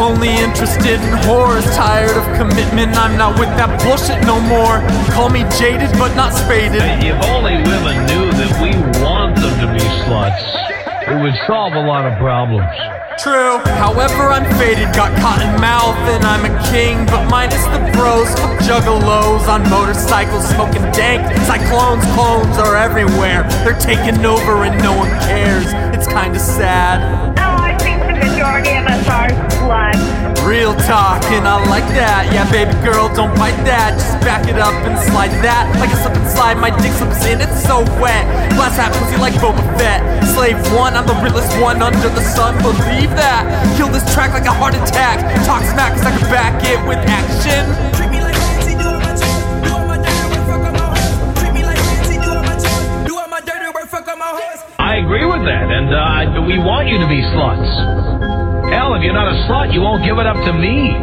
only interested in whores. Tired of commitment, I'm not with that bullshit no more. Call me jaded, but not spaded. If only women knew that we want them to be sluts, it would solve a lot of problems. True. However, I'm faded, got cotton mouth, and I'm a king, but minus the bros. Fuck juggalos on motorcycles, smoking dank. Cyclones, clones are everywhere. They're taking over and no one cares. And I like that. Yeah, baby girl, don't bite that. Just back it up and slide that. Like a slip and slide, my dick slips in, it's so wet. Glass hat pussy like Boba Fett. Slave one, I'm the realest one under the sun, believe that. Kill this track like a heart attack. Talk smack, cause I can back it agree with that, and uh, we want you to be sluts. Hell, if you're not a slut, you won't give it up to me.